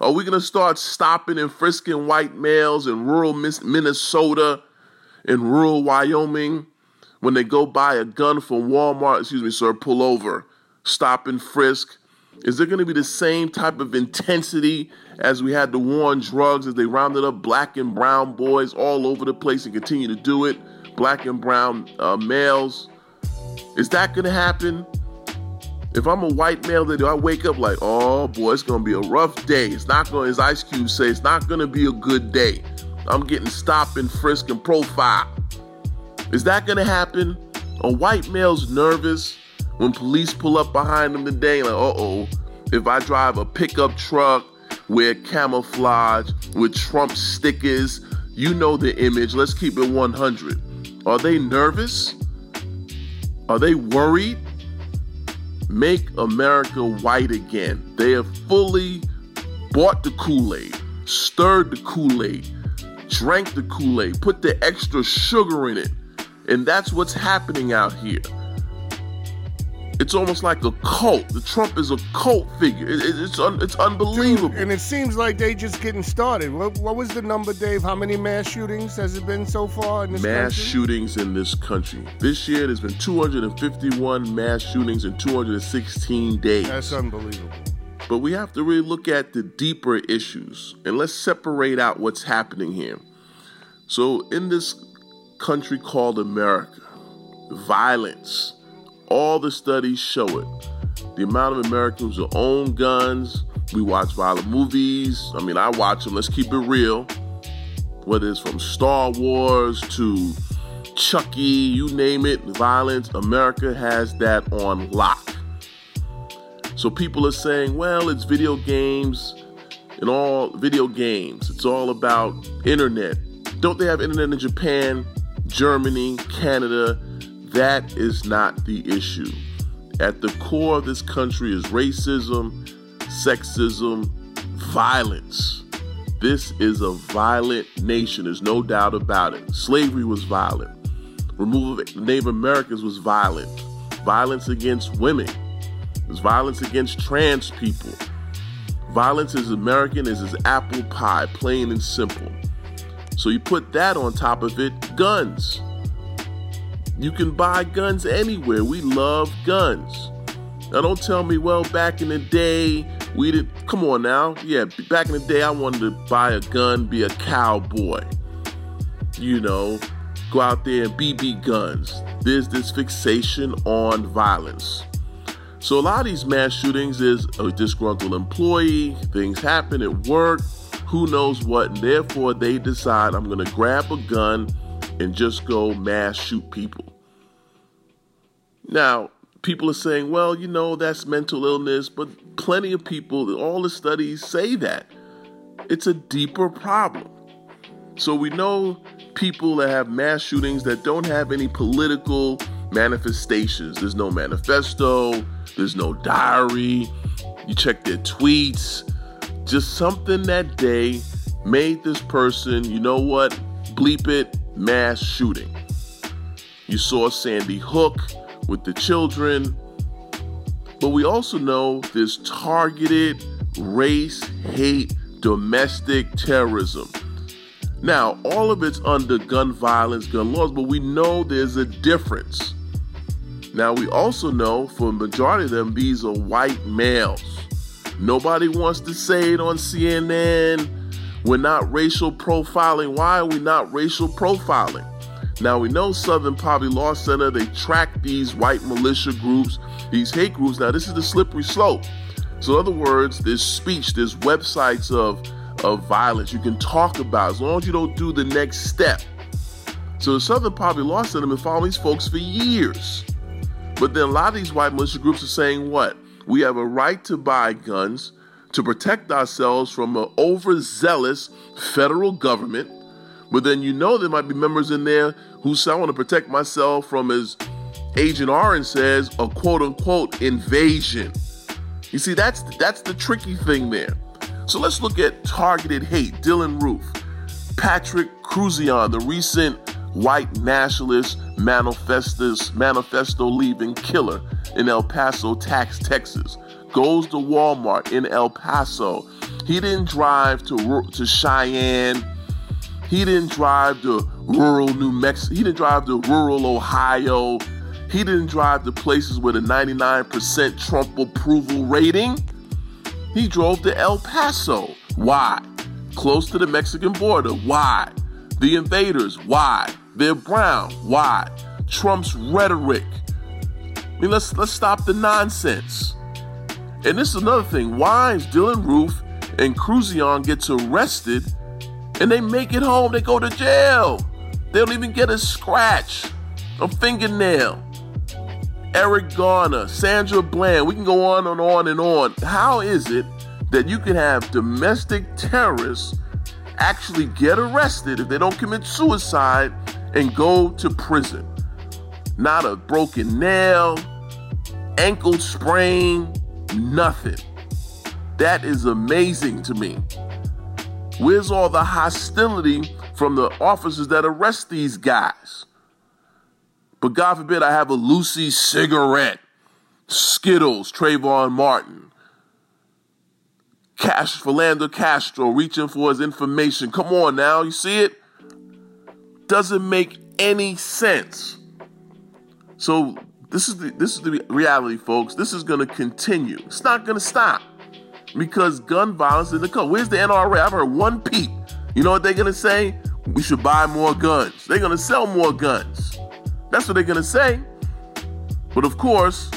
Are we going to start stopping and frisking white males in rural Minnesota, in rural Wyoming, when they go buy a gun from Walmart, excuse me, sir, pull over, stop and frisk? Is there going to be the same type of intensity as we had to war on drugs as they rounded up black and brown boys all over the place and continue to do it? Black and brown uh, males. Is that going to happen? If I'm a white male, that I wake up like, oh boy, it's gonna be a rough day. It's not gonna, as Ice Cube say, it's not gonna be a good day. I'm getting stopped and frisked and profiled. Is that gonna happen? A white male's nervous when police pull up behind him today, like, uh oh, if I drive a pickup truck, wear camouflage with Trump stickers, you know the image. Let's keep it 100. Are they nervous? Are they worried? Make America white again. They have fully bought the Kool Aid, stirred the Kool Aid, drank the Kool Aid, put the extra sugar in it. And that's what's happening out here. It's almost like a cult. The Trump is a cult figure. It, it, it's un, it's unbelievable. And it seems like they just getting started. What, what, was the number, Dave? How many mass shootings has it been so far in this mass country? shootings in this country. This year, there's been 251 mass shootings in 216 days. That's unbelievable. But we have to really look at the deeper issues and let's separate out what's happening here. So, in this country called America, violence all the studies show it. The amount of Americans who own guns, we watch violent movies. I mean, I watch them, let's keep it real. Whether it's from Star Wars to Chucky, you name it, violence, America has that on lock. So people are saying, well, it's video games and all video games. It's all about internet. Don't they have internet in Japan, Germany, Canada, that is not the issue. At the core of this country is racism, sexism, violence. This is a violent nation, there's no doubt about it. Slavery was violent. Removal of Native Americans was violent. Violence against women. There's violence against trans people. Violence is American as is apple pie, plain and simple. So you put that on top of it, guns. You can buy guns anywhere. We love guns. Now, don't tell me, well, back in the day, we didn't. Come on now. Yeah, back in the day, I wanted to buy a gun, be a cowboy. You know, go out there and BB guns. There's this fixation on violence. So, a lot of these mass shootings is a disgruntled employee, things happen at work, who knows what, and therefore they decide I'm going to grab a gun and just go mass shoot people. Now, people are saying, well, you know, that's mental illness, but plenty of people, all the studies say that. It's a deeper problem. So we know people that have mass shootings that don't have any political manifestations. There's no manifesto, there's no diary. You check their tweets. Just something that day made this person, you know what? Bleep it, mass shooting. You saw Sandy Hook with the children. But we also know this targeted race hate, domestic terrorism. Now, all of it's under gun violence, gun laws, but we know there's a difference. Now, we also know for majority of them, these are white males. Nobody wants to say it on CNN. We're not racial profiling. Why are we not racial profiling? Now we know Southern Poverty Law Center, they track these white militia groups, these hate groups. Now this is the slippery slope. So in other words, there's speech, there's websites of, of violence you can talk about as long as you don't do the next step. So the Southern Poverty Law Center has been following these folks for years. But then a lot of these white militia groups are saying what? We have a right to buy guns to protect ourselves from an overzealous federal government but then you know there might be members in there who say, I want to protect myself from, as Agent Orange says, a quote unquote invasion. You see, that's that's the tricky thing there. So let's look at targeted hate. Dylann Roof, Patrick Cruzion, the recent white nationalist manifestos, manifesto leaving killer in El Paso, Texas, goes to Walmart in El Paso He didn't drive to to Cheyenne. He didn't drive to rural New Mexico. He didn't drive to rural Ohio. He didn't drive to places with a 99% Trump approval rating. He drove to El Paso. Why? Close to the Mexican border. Why? The invaders. Why? They're brown. Why? Trump's rhetoric. I mean, let's let's stop the nonsense. And this is another thing. Why is Dylann Roof and Cruzion gets arrested and they make it home? They go to jail. They don't even get a scratch, a fingernail. Eric Garner, Sandra Bland, we can go on and on and on. How is it that you can have domestic terrorists actually get arrested if they don't commit suicide and go to prison? Not a broken nail, ankle sprain, nothing. That is amazing to me. Where's all the hostility from the officers that arrest these guys? But God forbid I have a loosie cigarette, Skittles, Trayvon Martin, Cash Philando Castile reaching for his information. Come on now, you see it? Doesn't make any sense. So this is the this is the reality, folks. This is going to continue. It's not going to stop because gun violence in the country. Where's the NRA? I've heard one peep. You know what they're going to say? We should buy more guns. They're going to sell more guns. That's what they're going to say. But of course,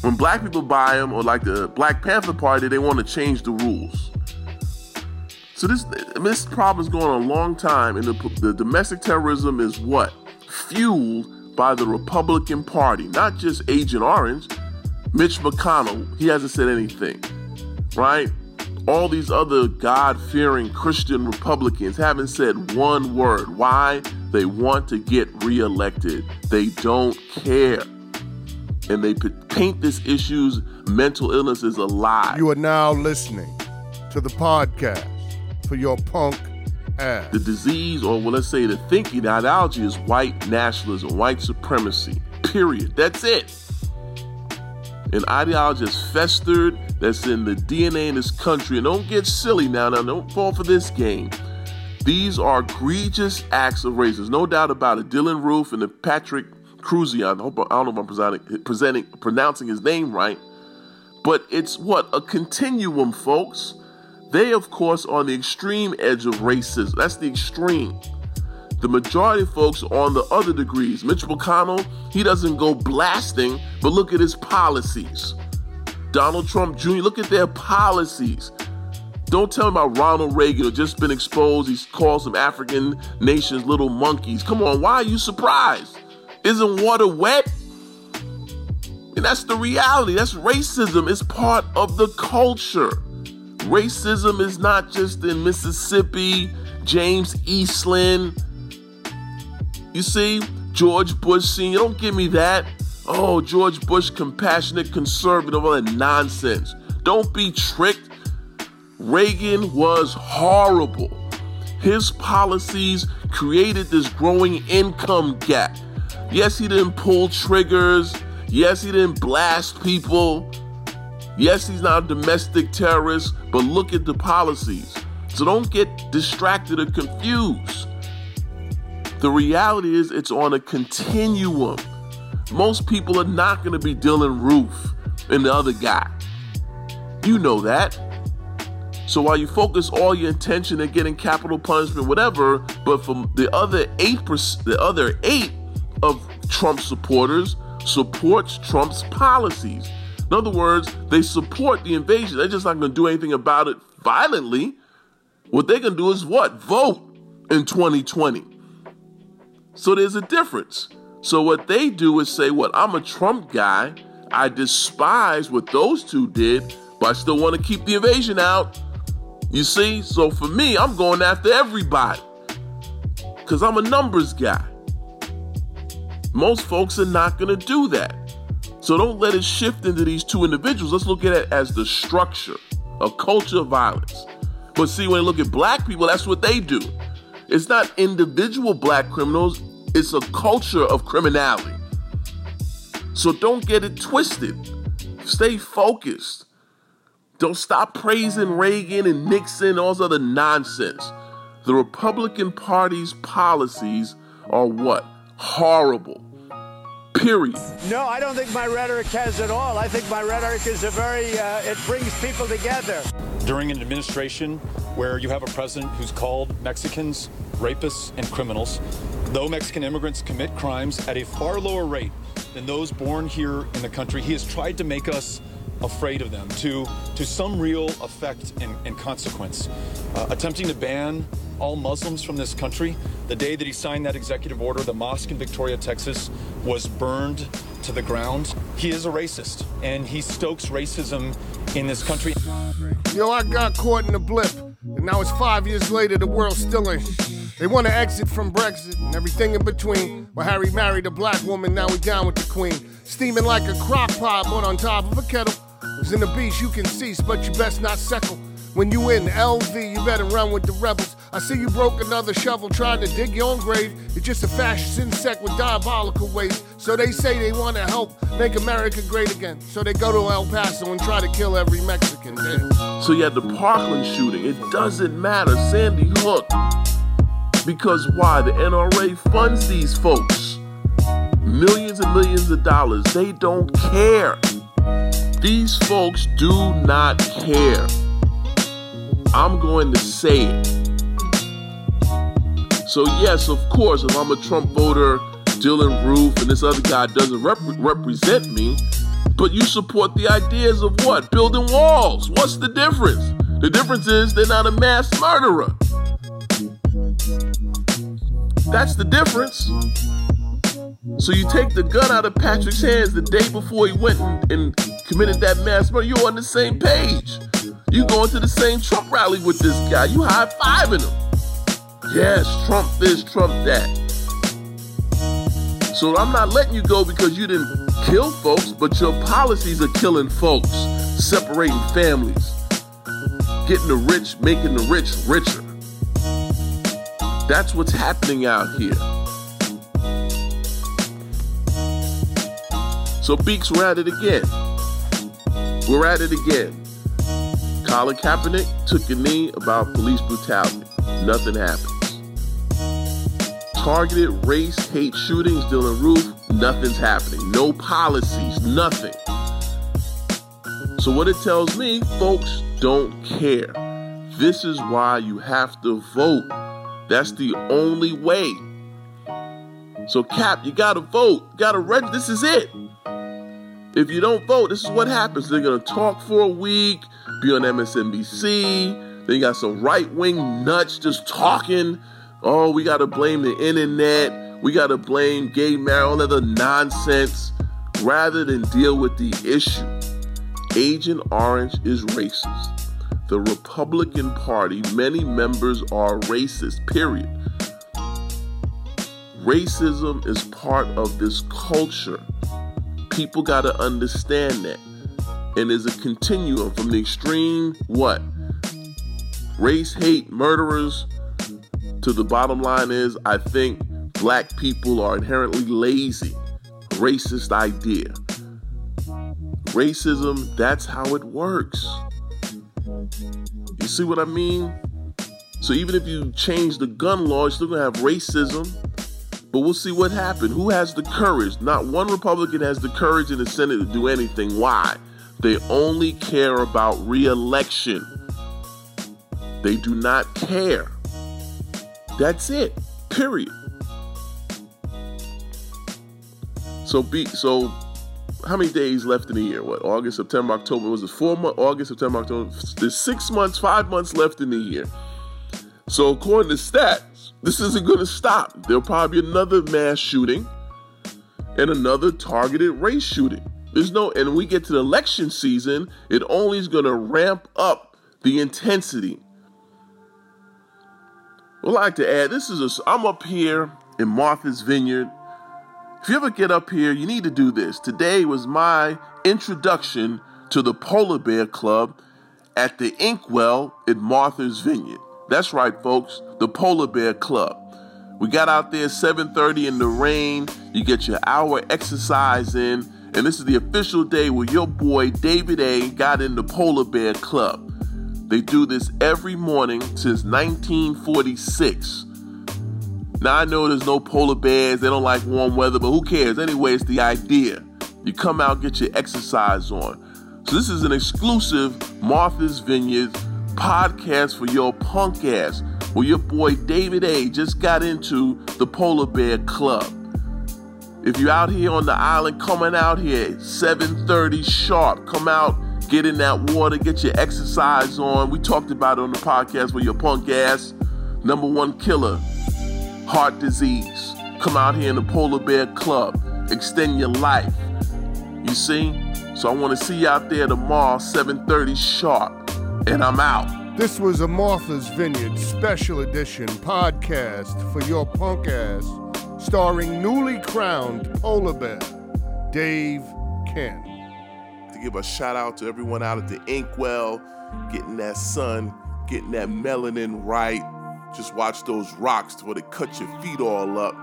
when black people buy them, or like the Black Panther Party, they want to change the rules. So this I mean, this problem is going on a long time, and the, the domestic terrorism is what fueled by the Republican Party, not just Agent Orange. Mitch McConnell, he hasn't said anything, right? All these other God fearing Christian Republicans haven't said one word. Why? They want to get reelected. They don't care. And they paint this issue's mental illness as a lie. You are now listening to the podcast for your punk ass. The disease, or well, let's say the thinking, the ideology is white nationalism, white supremacy. Period. That's it. An ideology is festered, that's in the DNA in this country. And don't get silly now, now, don't fall for this game. These are egregious acts of racism, no doubt about it. Dylann Roof and the Patrick Cruzion, I, hope, I don't know if I'm presenting, presenting, pronouncing his name right, but it's what? A continuum, folks. They, of course, are on the extreme edge of racism. That's the extreme. The majority of folks are on the other degrees. Mitch McConnell, he doesn't go blasting, but look at his policies. Donald Trump Jr., look at their policies. Don't tell me about Ronald Reagan who just been exposed. He calls some African nations little monkeys. Come on, why are you surprised? Isn't water wet? And that's the reality. That's racism. It's part of the culture. Racism is not just in Mississippi, James Eastland. You see, George Bush Sr., don't give me that. Oh, George Bush, compassionate, conservative, all that nonsense. Don't be tricked. Reagan was horrible. His policies created this growing income gap. Yes, he didn't pull triggers. Yes, he didn't blast people. Yes, he's not a domestic terrorist, but look at the policies. So don't get distracted or confused. The reality is, it's on a continuum. Most people are not going to be Dylann Roof and the other guy. You know that. So while you focus all your attention at getting capital punishment, whatever, but from the other eight the other eight of Trump supporters supports Trump's policies. In other words, they support the invasion. They're just not going to do anything about it violently. What they can do is what? Vote in 2020. So there's a difference. So what they do is say, "What? I'm a Trump guy. I despise what those two did, but I still want to keep the invasion out." You see? So for me, I'm going after everybody. Cuz I'm a numbers guy. Most folks are not going to do that. So don't let it shift into these two individuals. Let's look at it as the structure, a culture of violence. But see, when you look at black people, that's what they do. It's not individual black criminals, it's a culture of criminality. So don't get it twisted. Stay focused. Don't stop praising Reagan and Nixon, and all this other nonsense. The Republican Party's policies are what? Horrible. Period. No, I don't think my rhetoric has at all. I think my rhetoric is a very, uh, it brings people together. During an administration where you have a president who's called Mexicans rapists and criminals, though Mexican immigrants commit crimes at a far lower rate than those born here in the country, he has tried to make us afraid of them to, to some real effect and, and consequence. Uh, attempting to ban all Muslims from this country, the day that he signed that executive order, the mosque in Victoria, Texas was burned to the ground. He is a racist, and he stokes racism in this country. Yo, I got caught in a blip, and now it's five years later, the world's still in. They want to exit from Brexit and everything in between. Well, Harry married a black woman, now we down with the queen. Steaming like a crock pot, but on top of a kettle. In the beast, you can cease, but you best not settle. When you in LV, you better run with the rebels. I see you broke another shovel trying to dig your own grave. It's just a fascist insect with diabolical ways. So they say they want to help make America great again. So they go to El Paso and try to kill every Mexican. Damn. So you had the Parkland shooting. It doesn't matter. Sandy Hook. Because why? The NRA funds these folks. Millions and millions of dollars. They don't care. These folks do not care. I'm going to say it. So, yes, of course, if I'm a Trump voter, Dylann Roof and this other guy doesn't rep- represent me, but you support the ideas of what? Building walls. What's the difference? The difference is they're not a mass murderer. That's the difference. So you take the gun out of Patrick's hands the day before he went and, and committed that mass murder. You're on the same page. You going to the same Trump rally with this guy. You high fiving him. Yes, Trump this, Trump that. So I'm not letting you go because you didn't kill folks, but your policies are killing folks, separating families, getting the rich, making the rich richer. That's what's happening out here. So Beaks, we're at it again. We're at it again. Colin Kaepernick took a knee about police brutality. Nothing happens. Targeted race hate shootings, Dylann Roof, nothing's happening. No policies, nothing. So what it tells me, folks don't care. This is why you have to vote. That's the only way. So Cap, you gotta vote. You gotta register. This is it. If you don't vote, this is what happens. They're gonna talk for a week, be on MSNBC. Then you got some right wing nuts just talking. Oh, we gotta blame the internet. We gotta blame gay marriage, all that other nonsense, rather than deal with the issue. Agent Orange is racist. The Republican Party, many members are racist, period. Racism is part of this culture. People got to understand that. And there's a continuum from the extreme, what? Race hate, murderers, to the bottom line is I think black people are inherently lazy. Racist idea. Racism, that's how it works. You see what I mean? So even if you change the gun law, you're still gonna have racism. But we'll see what happens. Who has the courage? Not one Republican has the courage in the Senate to do anything. Why? They only care about re-election. They do not care. That's it. Period. So be so how many days left in the year? What? August, September, October. Was it four months? August, September, October. There's six months, five months left in the year. So according to stats, this isn't going to stop. There'll probably be another mass shooting and another targeted race shooting. There's no, and we get to the election season, it only is going to ramp up the intensity. I'd like to add, this is a, I'm up here in Martha's Vineyard if you ever get up here, you need to do this. Today was my introduction to the Polar Bear Club at the Inkwell in Martha's Vineyard. That's right, folks, the Polar Bear Club. We got out there 7:30 in the rain. You get your hour exercise in, And this is the official day where your boy David A got in the Polar Bear Club. They do this every morning since 1946. Now I know there's no polar bears, they don't like warm weather, but who cares? Anyway, it's the idea. You come out, get your exercise on. So this is an exclusive Martha's Vineyard podcast for your punk ass, where your boy David A just got into the Polar Bear Club. If you're out here on the island, coming out here 7:30 sharp, come out, get in that water, get your exercise on. We talked about it on the podcast with your punk ass. Number one killer, heart disease. Come out here in the Polar Bear Club. Extend your life. You see? So I want to see you out there tomorrow, 7:30 sharp. And I'm out. This was a Martha's Vineyard special edition podcast for your punk ass, starring newly crowned polar bear, Dave Ken. To give a shout out to everyone out at the Inkwell, getting that sun, getting that melanin right. Just watch those rocks to where they cut your feet all up.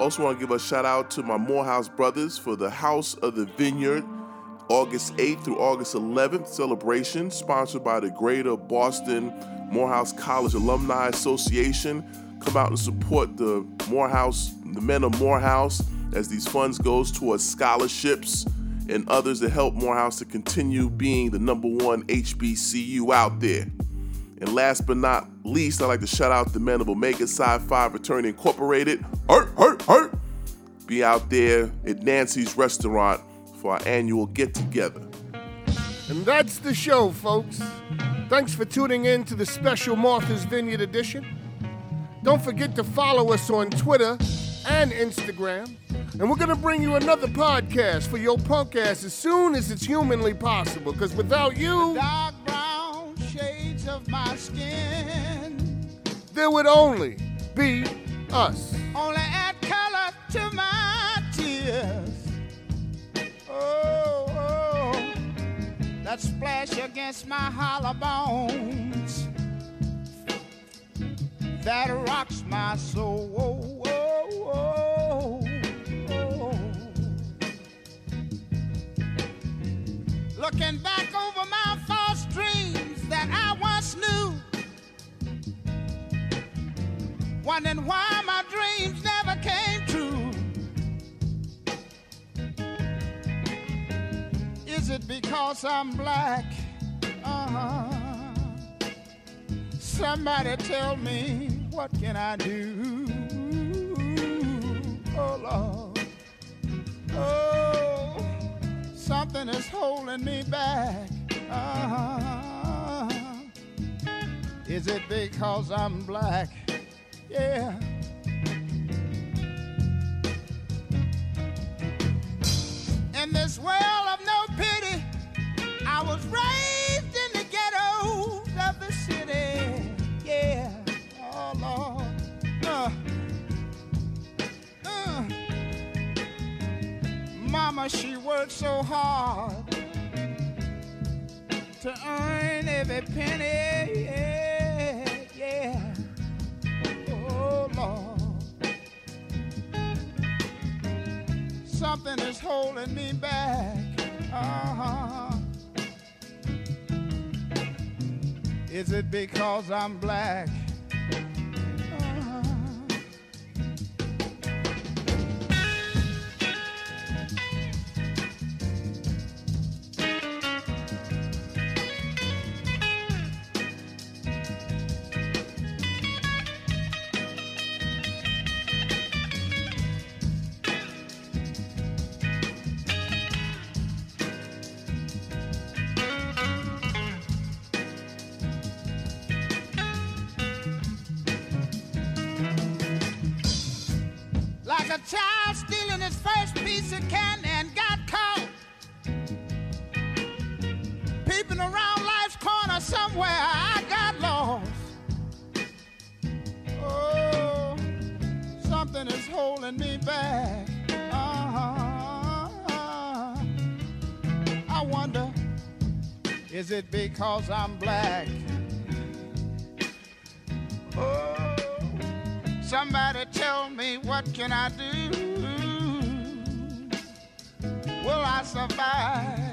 Also, want to give a shout out to my Morehouse brothers for the House of the Vineyard, August 8th through August 11th celebration, sponsored by the Greater Boston Morehouse College Alumni Association. Come out and support the Morehouse, the men of Morehouse, as these funds goes towards scholarships and others that help Morehouse to continue being the number one HBCU out there. And last but not least, I'd like to shout out the men of Omega Psi Phi Fraternity Incorporated. Hurt, hurt, hurt. Be out there at Nancy's Restaurant for our annual get together. And that's the show, folks. Thanks for tuning in to the special Martha's Vineyard edition. Don't forget to follow us on Twitter and Instagram. And we're going to bring you another podcast for your punk ass as soon as it's humanly possible. Because without you, dark brown shades of my skin there would only be us. only that splash against my hollow bones that rocks my soul. Looking back over my false dreams that I once knew. Wondering why my dreams it because I'm black? Uh-huh. Somebody tell me what can I do? Oh Lord. Oh, something is holding me back. Uh-huh. Is it because I'm black? Yeah. In this world Mama, she worked so hard to earn every penny. Yeah. yeah. Oh Lord. Something is holding me back. Uh-huh. Is it because I'm black? Something is holding me back. Uh-huh. I wonder, is it because I'm black? Oh. Somebody tell me what can I do? will I survive?